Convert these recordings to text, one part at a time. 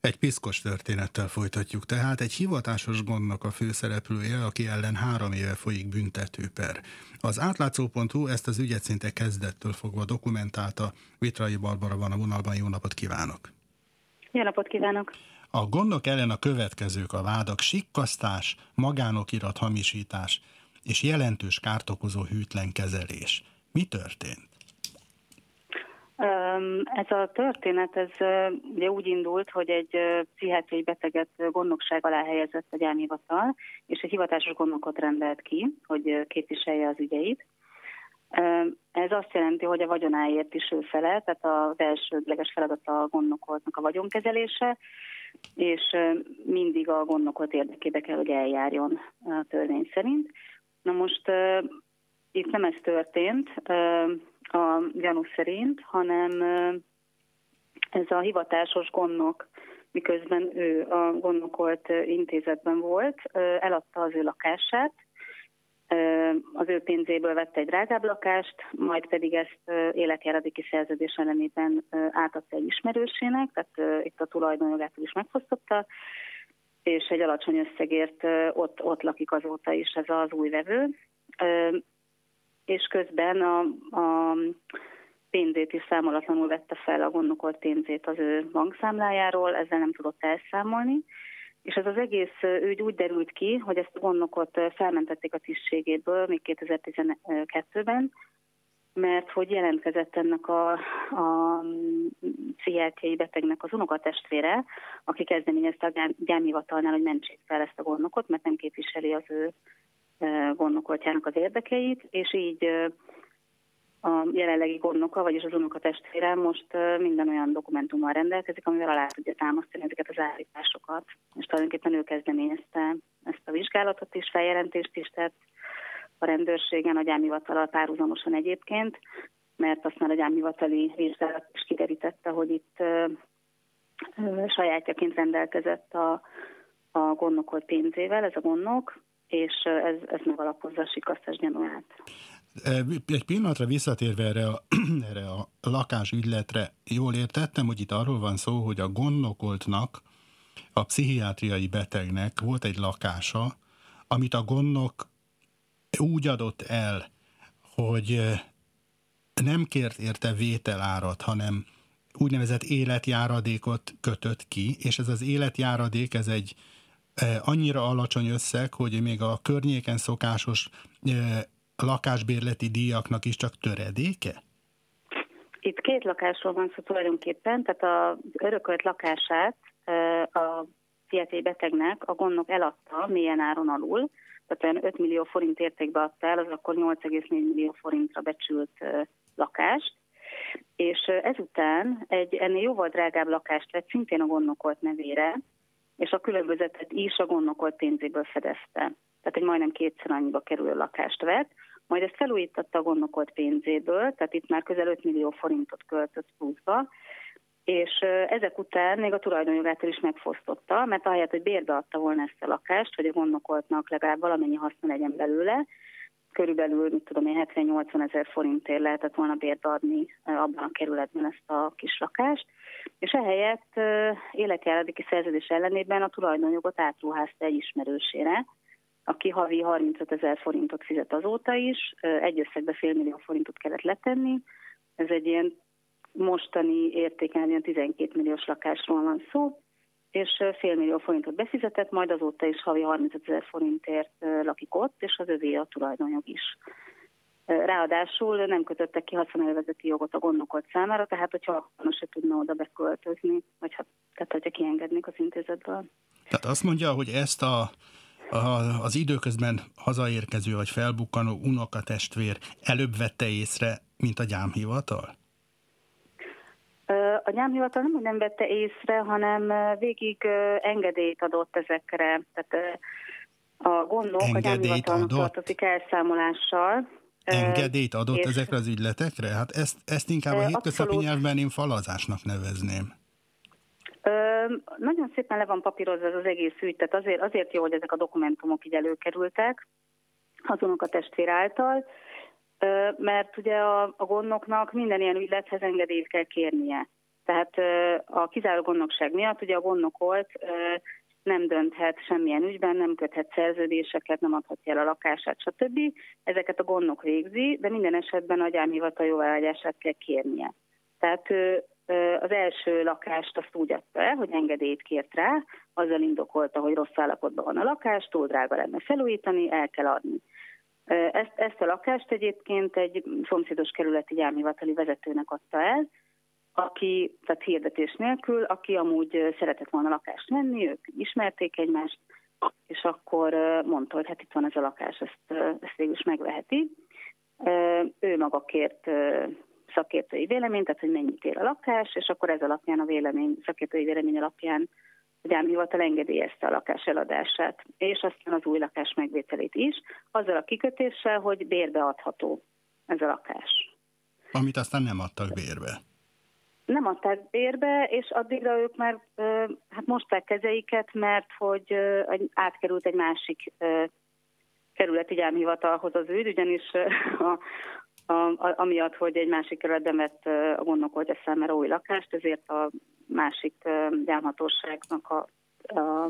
Egy piszkos történettel folytatjuk tehát. Egy hivatásos gondnak a főszereplője, aki ellen három éve folyik büntetőper. Az átlátszó.hu ezt az ügyet szinte kezdettől fogva dokumentálta. Vitrai Barbara van a vonalban, jó napot kívánok! Jó napot kívánok! A gondok ellen a következők a vádak sikkasztás, magánokirat hamisítás és jelentős kárt okozó hűtlen kezelés. Mi történt? Ez a történet ez ugye úgy indult, hogy egy pszichiátriai beteget gondnokság alá helyezett a gyámhivatal, és egy hivatásos gondnokot rendelt ki, hogy képviselje az ügyeit. Ez azt jelenti, hogy a vagyonáért is ő fele, tehát az elsődleges feladat a gondnokoltnak a vagyonkezelése, és mindig a gondnokolt érdekébe kell, hogy eljárjon a törvény szerint. Na most itt nem ez történt, a gyanú szerint, hanem ez a hivatásos gondnok, miközben ő a gondnokolt intézetben volt, eladta az ő lakását, az ő pénzéből vette egy drágább lakást, majd pedig ezt életjáradéki szerződés ellenében átadta egy ismerősének, tehát itt a tulajdonjogától is megfosztotta, és egy alacsony összegért ott, ott lakik azóta is ez az új vevő és közben a, a pénzét is számolatlanul vette fel a gondokolt pénzét az ő bankszámlájáról, ezzel nem tudott elszámolni. És ez az egész ügy úgy derült ki, hogy ezt a gondnokot felmentették a tisztségéből még 2012-ben, mert hogy jelentkezett ennek a, a pszichiátriai betegnek az unokatestvére, aki kezdeményezte a gyámhivatalnál, hogy mentsék fel ezt a gondnokot, mert nem képviseli az ő gondnokoltjának az érdekeit, és így a jelenlegi gondnoka, vagyis az unoka testvére most minden olyan dokumentummal rendelkezik, amivel alá tudja támasztani ezeket az állításokat. És tulajdonképpen ő kezdeményezte ezt a vizsgálatot is, feljelentést is tett a rendőrségen, a gyámhivatalal párhuzamosan egyébként, mert azt már a gyámhivatali vizsgálat is kiderítette, hogy itt sajátjaként rendelkezett a, a gondnokolt pénzével, ez a gondnok, és ez, ez megalapozza a sikasztás gyanúját. Egy pillanatra visszatérve erre a, erre a lakásügyletre, jól értettem, hogy itt arról van szó, hogy a gondnokoltnak, a pszichiátriai betegnek volt egy lakása, amit a gondnok úgy adott el, hogy nem kért érte vételárat, hanem úgynevezett életjáradékot kötött ki, és ez az életjáradék, ez egy annyira alacsony összeg, hogy még a környéken szokásos lakásbérleti díjaknak is csak töredéke? Itt két lakásról van szó tulajdonképpen, tehát az örökölt lakását a fiatal betegnek a gondok eladta milyen áron alul, tehát olyan 5 millió forint értékbe adta el, az akkor 8,4 millió forintra becsült lakást, és ezután egy ennél jóval drágább lakást vett szintén a gondnokolt nevére, és a különbözetet is a gondnokolt pénzéből fedezte. Tehát egy majdnem kétszer annyiba kerülő lakást vett, majd ezt felújította a gondnokolt pénzéből, tehát itt már közel 5 millió forintot költött pluszba, és ezek után még a tulajdonjogától is megfosztotta, mert ahelyett, hogy bérbe adta volna ezt a lakást, hogy a gondnokoltnak legalább valamennyi haszna legyen belőle, körülbelül, mit tudom én, 70-80 ezer forintért lehetett volna bérbe adni abban a kerületben ezt a kis lakást, és ehelyett életjáradéki szerződés ellenében a tulajdonjogot átruházta egy ismerősére, aki havi 35 ezer forintot fizet azóta is, egy összegbe fél millió forintot kellett letenni, ez egy ilyen mostani értéken ilyen 12 milliós lakásról van szó, és félmillió forintot befizetett, majd azóta is havi 35 ezer forintért lakik ott, és az övé a tulajdonjog is. Ráadásul nem kötöttek ki haszonélvezeti jogot a gondokolt számára, tehát hogyha most se tudna oda beköltözni, vagy ha, tehát hogyha kiengednék az intézetből. Tehát azt mondja, hogy ezt a, a, az időközben hazaérkező vagy felbukkanó unokatestvér előbb vette észre, mint a gyámhivatal? A gyámhivatal nem, hogy nem vette észre, hanem végig engedélyt adott ezekre. Tehát a gondok engedélyt a gyámhivatalnak tartozik elszámolással. Engedélyt adott és ezekre az ügyletekre? Hát ezt, ezt inkább a hétköznapi nyelvben én falazásnak nevezném. Ö, nagyon szépen le van papírozva ez az egész ügy, tehát azért, azért jó, hogy ezek a dokumentumok így előkerültek azonok a testvér által, mert ugye a, a gondnoknak minden ilyen ügylethez engedélyt kell kérnie. Tehát a kizáró gondnokság miatt ugye a gondnokolt nem dönthet semmilyen ügyben, nem köthet szerződéseket, nem adhatja el a lakását, stb. Ezeket a gondnok végzi, de minden esetben a gyámhivatal jóváhagyását kell kérnie. Tehát az első lakást azt úgy adta el, hogy engedélyt kért rá, azzal indokolta, hogy rossz állapotban van a lakás, túl drága lenne felújítani, el kell adni. Ezt, ezt a lakást egyébként egy szomszédos kerületi gyárművatali vezetőnek adta el, aki, tehát hirdetés nélkül, aki amúgy szeretett volna lakást venni, ők ismerték egymást, és akkor mondta, hogy hát itt van ez a lakás, ezt, ezt végül is megveheti. Ő maga kért szakértői véleményt, tehát hogy mennyit ér a lakás, és akkor ez alapján a vélemény, szakértői vélemény alapján a gyámhivatal engedélyezte a lakás eladását, és aztán az új lakás megvételét is, azzal a kikötéssel, hogy bérbe adható ez a lakás. Amit aztán nem adtak bérbe. Nem adták bérbe, és addigra ők már hát mosták kezeiket, mert hogy átkerült egy másik kerületi gyámhivatalhoz az ügy, ugyanis a, a, a, amiatt, hogy egy másik kerületben vett a gondnokoltja számára új lakást, ezért a másik gyámhatóságnak a, a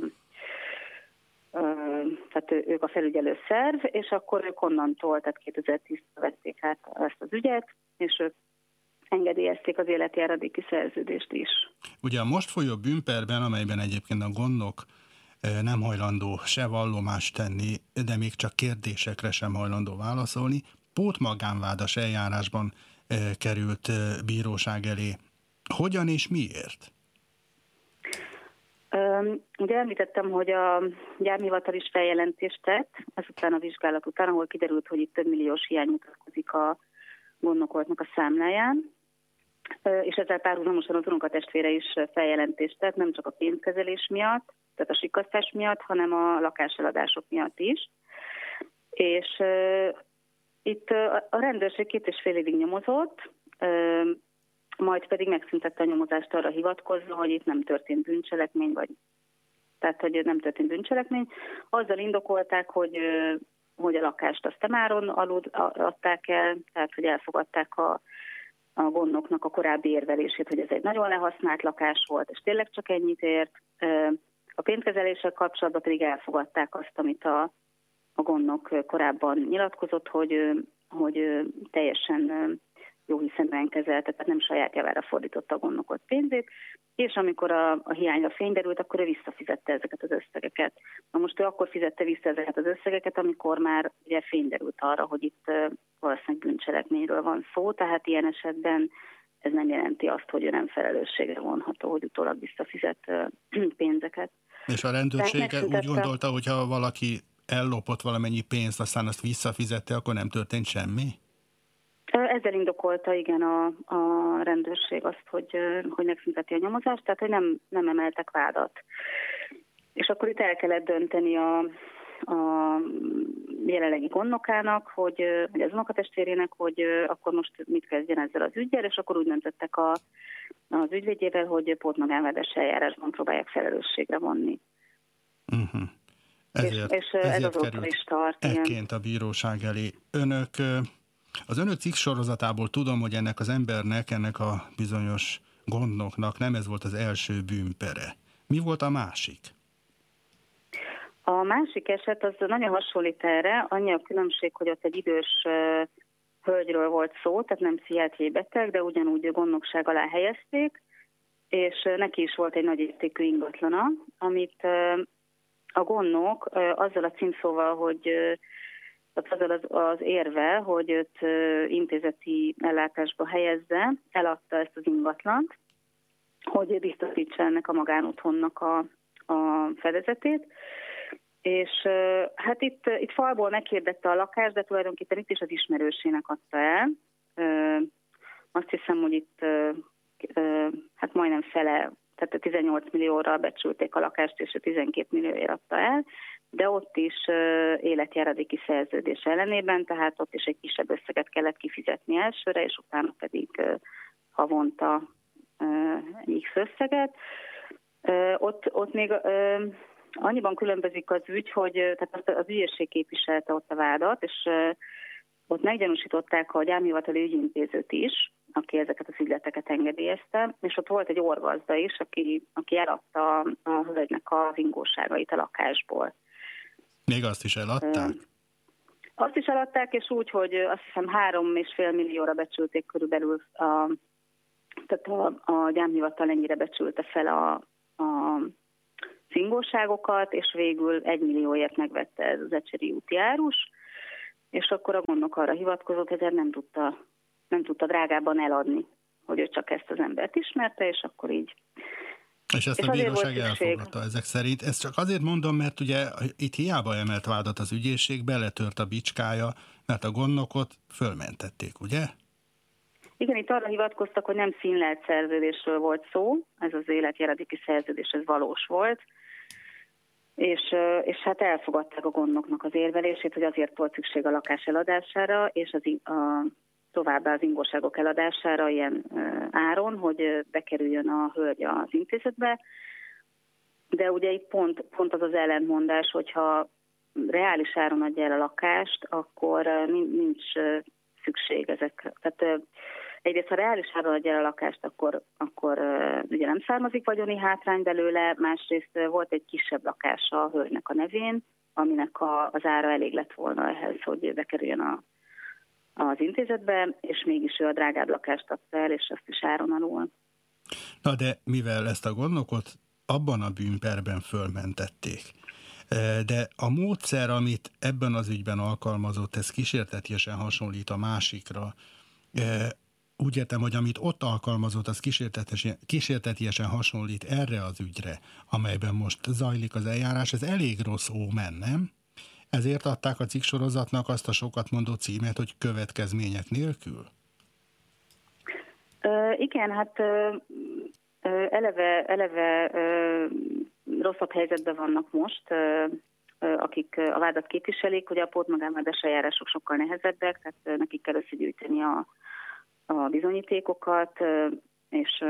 tehát ők a felügyelő szerv, és akkor ők onnantól, tehát 2010-ben vették át ezt az ügyet, és ők engedélyezték az életjáradéki szerződést is. Ugye a most folyó bűnperben, amelyben egyébként a gondok nem hajlandó se vallomást tenni, de még csak kérdésekre sem hajlandó válaszolni, pótmagánvádas eljárásban került bíróság elé. Hogyan és miért? Ugye említettem, hogy a gyármivatal is feljelentést tett, ezután a vizsgálat után, ahol kiderült, hogy itt több milliós hiány mutatkozik a gondnokoltnak a számláján, és ezzel párhuzamosan az unokatestvére is feljelentést tett, nem csak a pénzkezelés miatt, tehát a sikasztás miatt, hanem a lakáseladások miatt is. És itt a rendőrség két és fél évig nyomozott, majd pedig megszüntette a nyomozást arra hivatkozva, hogy itt nem történt bűncselekmény, vagy tehát, hogy nem történt bűncselekmény. Azzal indokolták, hogy, hogy a lakást azt temáron alud adták el, tehát, hogy elfogadták a, a gondoknak a korábbi érvelését, hogy ez egy nagyon lehasznált lakás volt, és tényleg csak ennyit ért. A pénzkezeléssel kapcsolatban pedig elfogadták azt, amit a, a gondnok korábban nyilatkozott, hogy, hogy teljesen jó hiszenben kezelte, tehát nem saját javára fordította a gondnokot pénzét, és amikor a, a hiányra fény derült, akkor ő visszafizette ezeket az összegeket. Na most ő akkor fizette vissza ezeket az összegeket, amikor már ugye fény derült arra, hogy itt valószínűleg bűncselekményről van szó, tehát ilyen esetben ez nem jelenti azt, hogy ő nem felelősségre vonható, hogy utólag visszafizet pénzeket. És a rendőrség úgy gondolta, hogy ha valaki ellopott valamennyi pénzt, aztán azt visszafizette, akkor nem történt semmi? Ezzel indokolta igen a, a rendőrség azt, hogy, hogy megszünteti a nyomozást, tehát hogy nem, nem emeltek vádat. És akkor itt el kellett dönteni a, a jelenlegi gondnokának, hogy, vagy az unokatestvérének, hogy akkor most mit kezdjen ezzel az ügyel, és akkor úgy döntöttek a, az ügyvédjével, hogy pótmagánvedes eljárásban próbálják felelősségre vonni. Uh-huh. Ezért, és, és ezért ez került is tart. Ekként a bíróság elé. Önök, az önök cikk sorozatából tudom, hogy ennek az embernek, ennek a bizonyos gondnoknak nem ez volt az első bűnpere. Mi volt a másik? A másik eset az nagyon hasonlít erre, annyi a különbség, hogy ott egy idős hölgyről volt szó, tehát nem pszichiátriai beteg, de ugyanúgy gondnokság alá helyezték, és neki is volt egy nagy értékű ingatlana, amit a gondnok azzal a címszóval, hogy azzal az, az érve, hogy őt intézeti ellátásba helyezze, eladta ezt az ingatlant, hogy biztosítsa ennek a magánotthonnak a, a fedezetét. És hát itt, itt falból meghirdette a lakást, de tulajdonképpen itt is az ismerősének adta el. Azt hiszem, hogy itt hát majdnem fele tehát a 18 millióra becsülték a lakást, és a 12 millióért adta el, de ott is életjáradéki szerződés ellenében, tehát ott is egy kisebb összeget kellett kifizetni elsőre, és utána pedig havonta egy X összeget. Ott, ott még annyiban különbözik az ügy, hogy tehát az ügyészség képviselte ott a vádat, és ott meggyanúsították a gyámhivatali ügyintézőt is, aki ezeket az ügyleteket engedélyezte, és ott volt egy orgazda is, aki, aki eladta a hölgynek az ingóságait a lakásból. Még azt is eladták? Azt is eladták, és úgy, hogy azt hiszem három és fél millióra becsülték körülbelül, a, tehát a, a gyámhivatal ennyire becsülte fel a, a szingóságokat, és végül egy millióért megvette ez az ecseri úti árus, és akkor a gondok arra hivatkozott, hogy nem tudta, nem tudta drágában eladni, hogy ő csak ezt az embert ismerte, és akkor így és ezt és a bíróság elfogadta ezek szerint. Ezt csak azért mondom, mert ugye itt hiába emelt vádat az ügyészség, beletört a bicskája, mert a gondnokot fölmentették, ugye? Igen, itt arra hivatkoztak, hogy nem színlelt szerződésről volt szó, ez az életjeladéki szerződés, ez valós volt, és, és hát elfogadták a gondoknak az érvelését, hogy azért volt szükség a lakás eladására, és az, a, továbbá az ingóságok eladására ilyen áron, hogy bekerüljön a hölgy az intézetbe. De ugye itt pont, pont az az ellentmondás, hogyha reális áron adja el a lakást, akkor nincs szükség ezekre. Tehát egyrészt, ha reális áron adja el a lakást, akkor, akkor ugye nem származik vagyoni hátrány belőle, másrészt volt egy kisebb lakása a hölgynek a nevén, aminek a, az ára elég lett volna ehhez, hogy bekerüljön a, az intézetbe, és mégis ő a drágább lakást adta el, és azt is áron alul. Na de mivel ezt a gondokot abban a bűnperben fölmentették, de a módszer, amit ebben az ügyben alkalmazott, ez kísértetiesen hasonlít a másikra úgy értem, hogy amit ott alkalmazott, az kísértetiesen hasonlít erre az ügyre, amelyben most zajlik az eljárás, ez elég rossz ómen, nem? Ezért adták a cikk sorozatnak azt a sokat mondó címet, hogy következmények nélkül? Ö, igen, hát ö, eleve, eleve ö, rosszabb helyzetben vannak most, ö, akik a vádat képviselik, ugye a pótmagámvádas eljárások sokkal nehezebbek, tehát nekik kell összegyűjteni a, a bizonyítékokat, és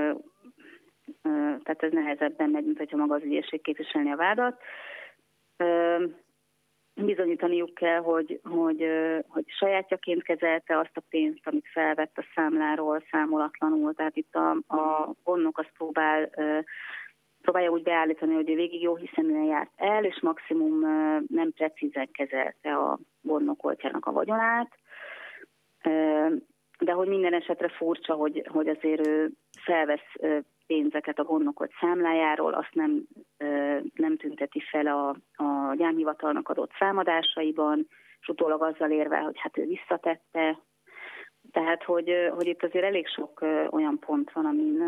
tehát ez nehezebben megy, mint hogyha maga az ügyészség képviselni a vádat. Bizonyítaniuk kell, hogy, hogy, hogy sajátjaként kezelte azt a pénzt, amit felvett a számláról számolatlanul. Tehát itt a, a gondnok azt próbál próbálja úgy beállítani, hogy ő végig jó hiszen járt el, és maximum nem precízen kezelte a gondnokoltjának a vagyonát de hogy minden esetre furcsa, hogy, hogy azért ő felvesz pénzeket a gondnokot számlájáról, azt nem, nem tünteti fel a, a gyámhivatalnak adott számadásaiban, és utólag azzal érve, hogy hát ő visszatette. Tehát, hogy, hogy itt azért elég sok olyan pont van, amin,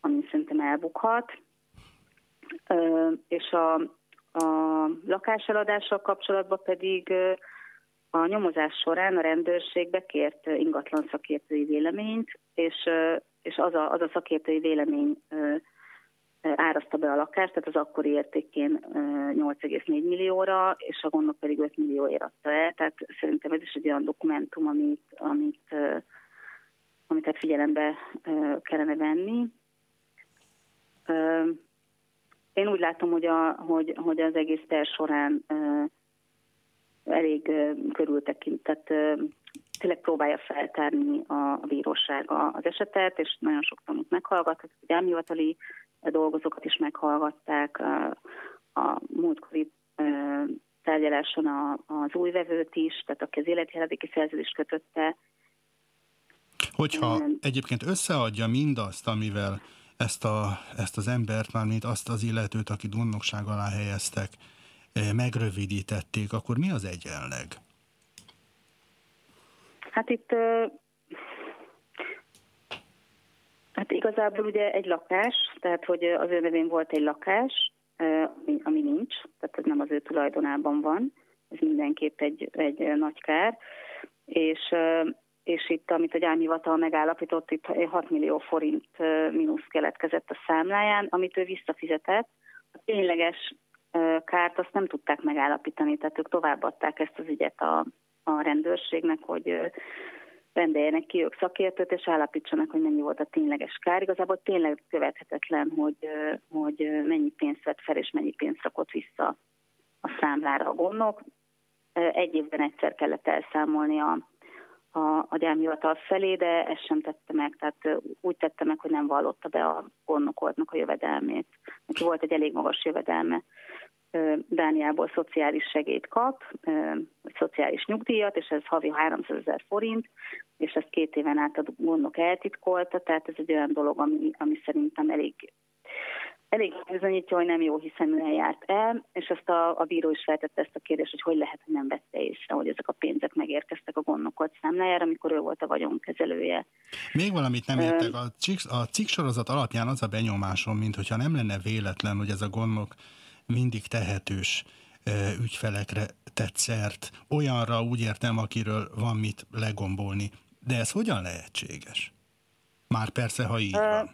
amin szerintem elbukhat. És a, a lakáseladással kapcsolatban pedig a nyomozás során a rendőrség bekért ingatlan szakértői véleményt, és, és az, a, az a szakértői vélemény árazta be a lakást, tehát az akkori értékén 8,4 millióra, és a gondok pedig 5 millióért adta el. Tehát szerintem ez is egy olyan dokumentum, amit, amit, amit hát figyelembe kellene venni. Én úgy látom, hogy, a, hogy, hogy az egész ter során elég körültekintett, tényleg próbálja feltárni a, bíróság az esetet, és nagyon sok tanút meghallgattak, hogy elmivatali dolgozókat is meghallgatták, a múltkori tárgyaláson az új vevőt is, tehát aki az életjeladéki szerződést kötötte. Hogyha egyébként összeadja mindazt, amivel ezt, a, ezt az embert, mármint azt az illetőt, aki gondnokság alá helyeztek, megrövidítették, akkor mi az egyenleg? Hát itt hát igazából ugye egy lakás, tehát hogy az ő nevén volt egy lakás, ami, ami nincs, tehát ez nem az ő tulajdonában van, ez mindenképp egy, egy nagy kár, és, és itt, amit a gyámhivatal megállapított, itt 6 millió forint mínusz keletkezett a számláján, amit ő visszafizetett. A tényleges kárt azt nem tudták megállapítani, tehát ők továbbadták ezt az ügyet a, a rendőrségnek, hogy rendeljenek ki ők szakértőt, és állapítsanak, hogy mennyi volt a tényleges kár. Igazából tényleg követhetetlen, hogy, hogy mennyi pénzt vett fel, és mennyi pénzt rakott vissza a számlára a gondok. Egy évben egyszer kellett elszámolni a, a, a gyámhivatal felé, de ezt sem tette meg, tehát úgy tette meg, hogy nem vallotta be a gondnokoltnak a jövedelmét. Neki volt egy elég magas jövedelme. Dániából szociális segélyt kap, vagy szociális nyugdíjat, és ez havi 300 ezer forint, és ezt két éven át a gondok eltitkolta, tehát ez egy olyan dolog, ami, ami szerintem elég elég bizonyítja, hogy nem jó hiszeműen járt el, és ezt a, a bíró is feltette ezt a kérdést, hogy hogy lehet, hogy nem vette észre, hogy ezek a pénzek megérkeztek a gondokolt számlájára, amikor ő volt a vagyonkezelője. Még valamit nem értek. A cikk, a cikk sorozat alapján az a benyomásom, mint hogyha nem lenne véletlen, hogy ez a gondok mindig tehetős ügyfelekre tett szert, olyanra úgy értem, akiről van mit legombolni. De ez hogyan lehetséges? Már persze, ha így van.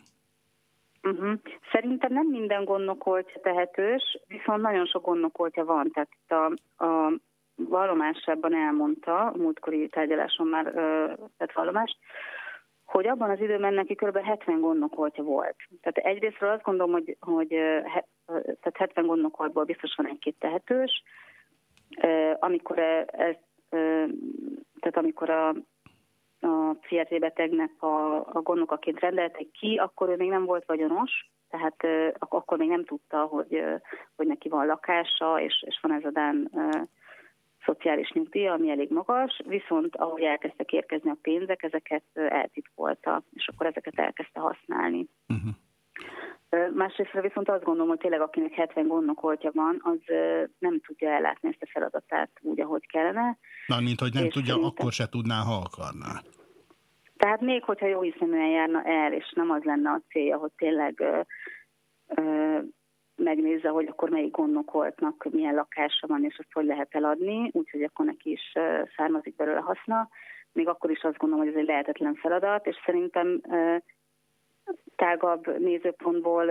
Uh-huh. Szerintem nem minden gondnokoltja tehetős, viszont nagyon sok gondnokoltja van. Tehát itt a, a vallomásában elmondta, a múltkori tárgyaláson már ö, tett vallomást, hogy abban az időben neki kb. 70 gondnokoltja volt. Tehát egyrésztről azt gondolom, hogy, hogy tehát 70 gondnokoltból biztos van egy-két tehetős. Amikor ez, tehát amikor a a pszichiátriai betegnek a, a gondnokaként rendelték ki, akkor ő még nem volt vagyonos, tehát akkor még nem tudta, hogy, hogy neki van lakása, és, és van ez a Dán szociális nyugdíja, ami elég magas, viszont ahogy elkezdtek érkezni a pénzek, ezeket eltitkolta, és akkor ezeket elkezdte használni. Uh-huh. Másrészt viszont azt gondolom, hogy tényleg akinek 70 gondnokoltja van, az nem tudja ellátni ezt a feladatát úgy, ahogy kellene. Na, mint hogy nem és tudja, szerintem... akkor se tudná, ha akarná. Tehát még hogyha jó hiszeműen járna el, és nem az lenne a célja, hogy tényleg ö, ö, megnézze, hogy akkor melyik gondnokoltnak milyen lakása van, és azt hogy lehet eladni, úgyhogy akkor neki is származik belőle haszna. Még akkor is azt gondolom, hogy ez egy lehetetlen feladat, és szerintem tágabb nézőpontból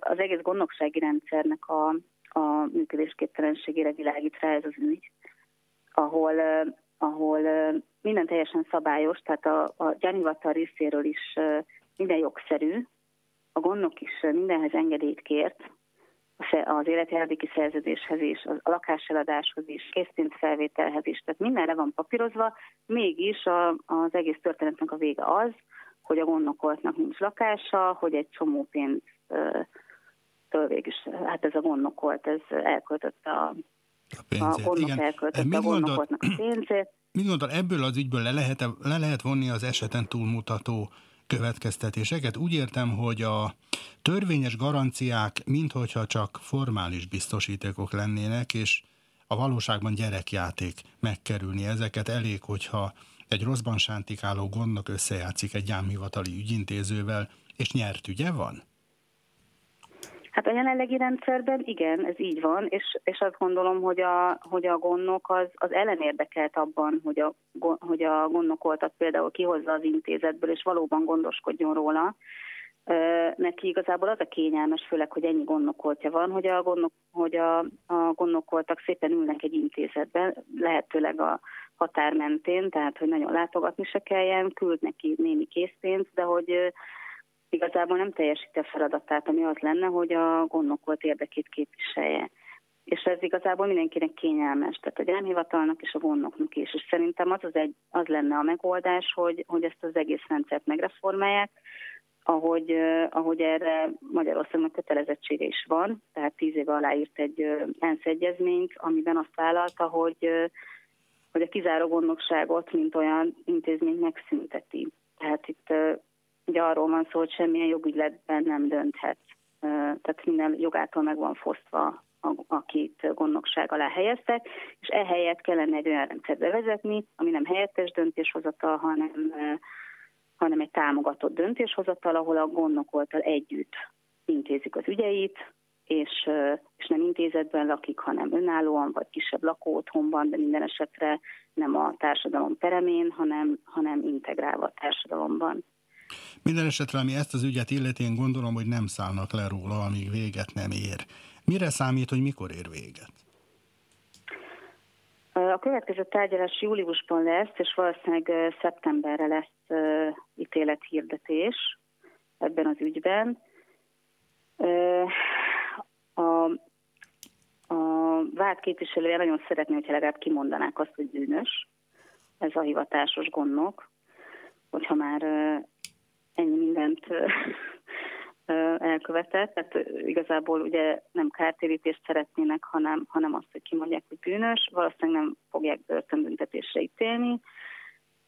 az egész gondnoksági rendszernek a, a működésképtelenségére világít rá ez az ügy, ahol, ahol minden teljesen szabályos, tehát a, a gyanúvatal részéről is minden jogszerű, a gondnok is mindenhez engedélyt kért, az életjárdéki szerződéshez is, a lakáseladáshoz is, készpénzfelvételhez is, tehát mindenre van papírozva, mégis a, az egész történetnek a vége az, hogy a gondnokoltnak nincs lakása, hogy egy csomó pénz végül is, hát ez a gondnokolt, ez elköltötte a, a, pénzét. a gondnok Igen. elköltötte mit a gondnokoltnak a pénzét. Mit gondol, ebből az ügyből le lehet, le lehet vonni az eseten túlmutató következtetéseket? Úgy értem, hogy a törvényes garanciák minthogyha csak formális biztosítékok lennének, és a valóságban gyerekjáték megkerülni ezeket. Elég, hogyha egy rosszban sántikáló gondnak összejátszik egy gyámhivatali ügyintézővel, és nyert ügye van? Hát a jelenlegi rendszerben igen, ez így van, és, és azt gondolom, hogy a, hogy a gondnok az, az ellenérdekelt abban, hogy a, hogy a gondnokoltat például kihozza az intézetből, és valóban gondoskodjon róla. Neki igazából az a kényelmes, főleg, hogy ennyi gondnokoltja van, hogy a, gondnok, hogy a, a gondnokoltak szépen ülnek egy intézetben, lehetőleg a, határ mentén, tehát hogy nagyon látogatni se kelljen, küld neki némi készpénzt, de hogy igazából nem teljesíti a feladatát, ami az lenne, hogy a gondnokolt érdekét képviselje. És ez igazából mindenkinek kényelmes, tehát a gyámhivatalnak és a gondnoknak is. És szerintem az, az, egy, az lenne a megoldás, hogy, hogy ezt az egész rendszert megreformálják, ahogy, ahogy erre Magyarországnak kötelezettsége is van, tehát tíz éve aláírt egy ENSZ egyezményt, amiben azt vállalta, hogy hogy a kizáró gondnokságot, mint olyan intézmény megszünteti. Tehát itt ugye arról van szó, hogy semmilyen jogügyletben nem dönthet. Tehát minden jogától meg van fosztva, akit gondnokság alá helyeztek, és ehelyett kellene egy olyan rendszert bevezetni, ami nem helyettes döntéshozatal, hanem, hanem egy támogatott döntéshozatal, ahol a gondnokoltal együtt intézik az ügyeit, és, és nem intézetben lakik, hanem önállóan, vagy kisebb lakóotthonban, de minden esetre nem a társadalom peremén, hanem, hanem integrálva a társadalomban. Minden esetre, ami ezt az ügyet illeti, én gondolom, hogy nem szállnak le róla, amíg véget nem ér. Mire számít, hogy mikor ér véget? A következő tárgyalás júliusban lesz, és valószínűleg szeptemberre lesz ítélethirdetés ebben az ügyben a, a vált képviselője nagyon szeretné, hogyha legalább kimondanák azt, hogy bűnös. ez a hivatásos gondnok, hogyha már ennyi mindent elkövetett, tehát igazából ugye nem kártérítést szeretnének, hanem, hanem azt, hogy kimondják, hogy bűnös, valószínűleg nem fogják börtönbüntetésre ítélni,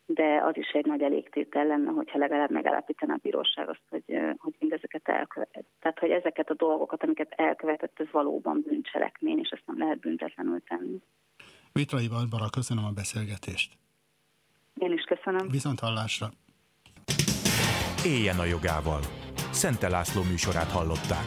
de az is egy nagy elégtétel lenne, hogyha legalább megállapítaná a bíróság azt, hogy, hogy mindezeket elkövetett. Tehát, hogy ezeket a dolgokat, amiket elkövetett, ez valóban bűncselekmény, és ezt nem lehet büntetlenül tenni. Vitrai Barbara, köszönöm a beszélgetést. Én is köszönöm. Viszont hallásra. Éljen a jogával. Szente László műsorát hallották.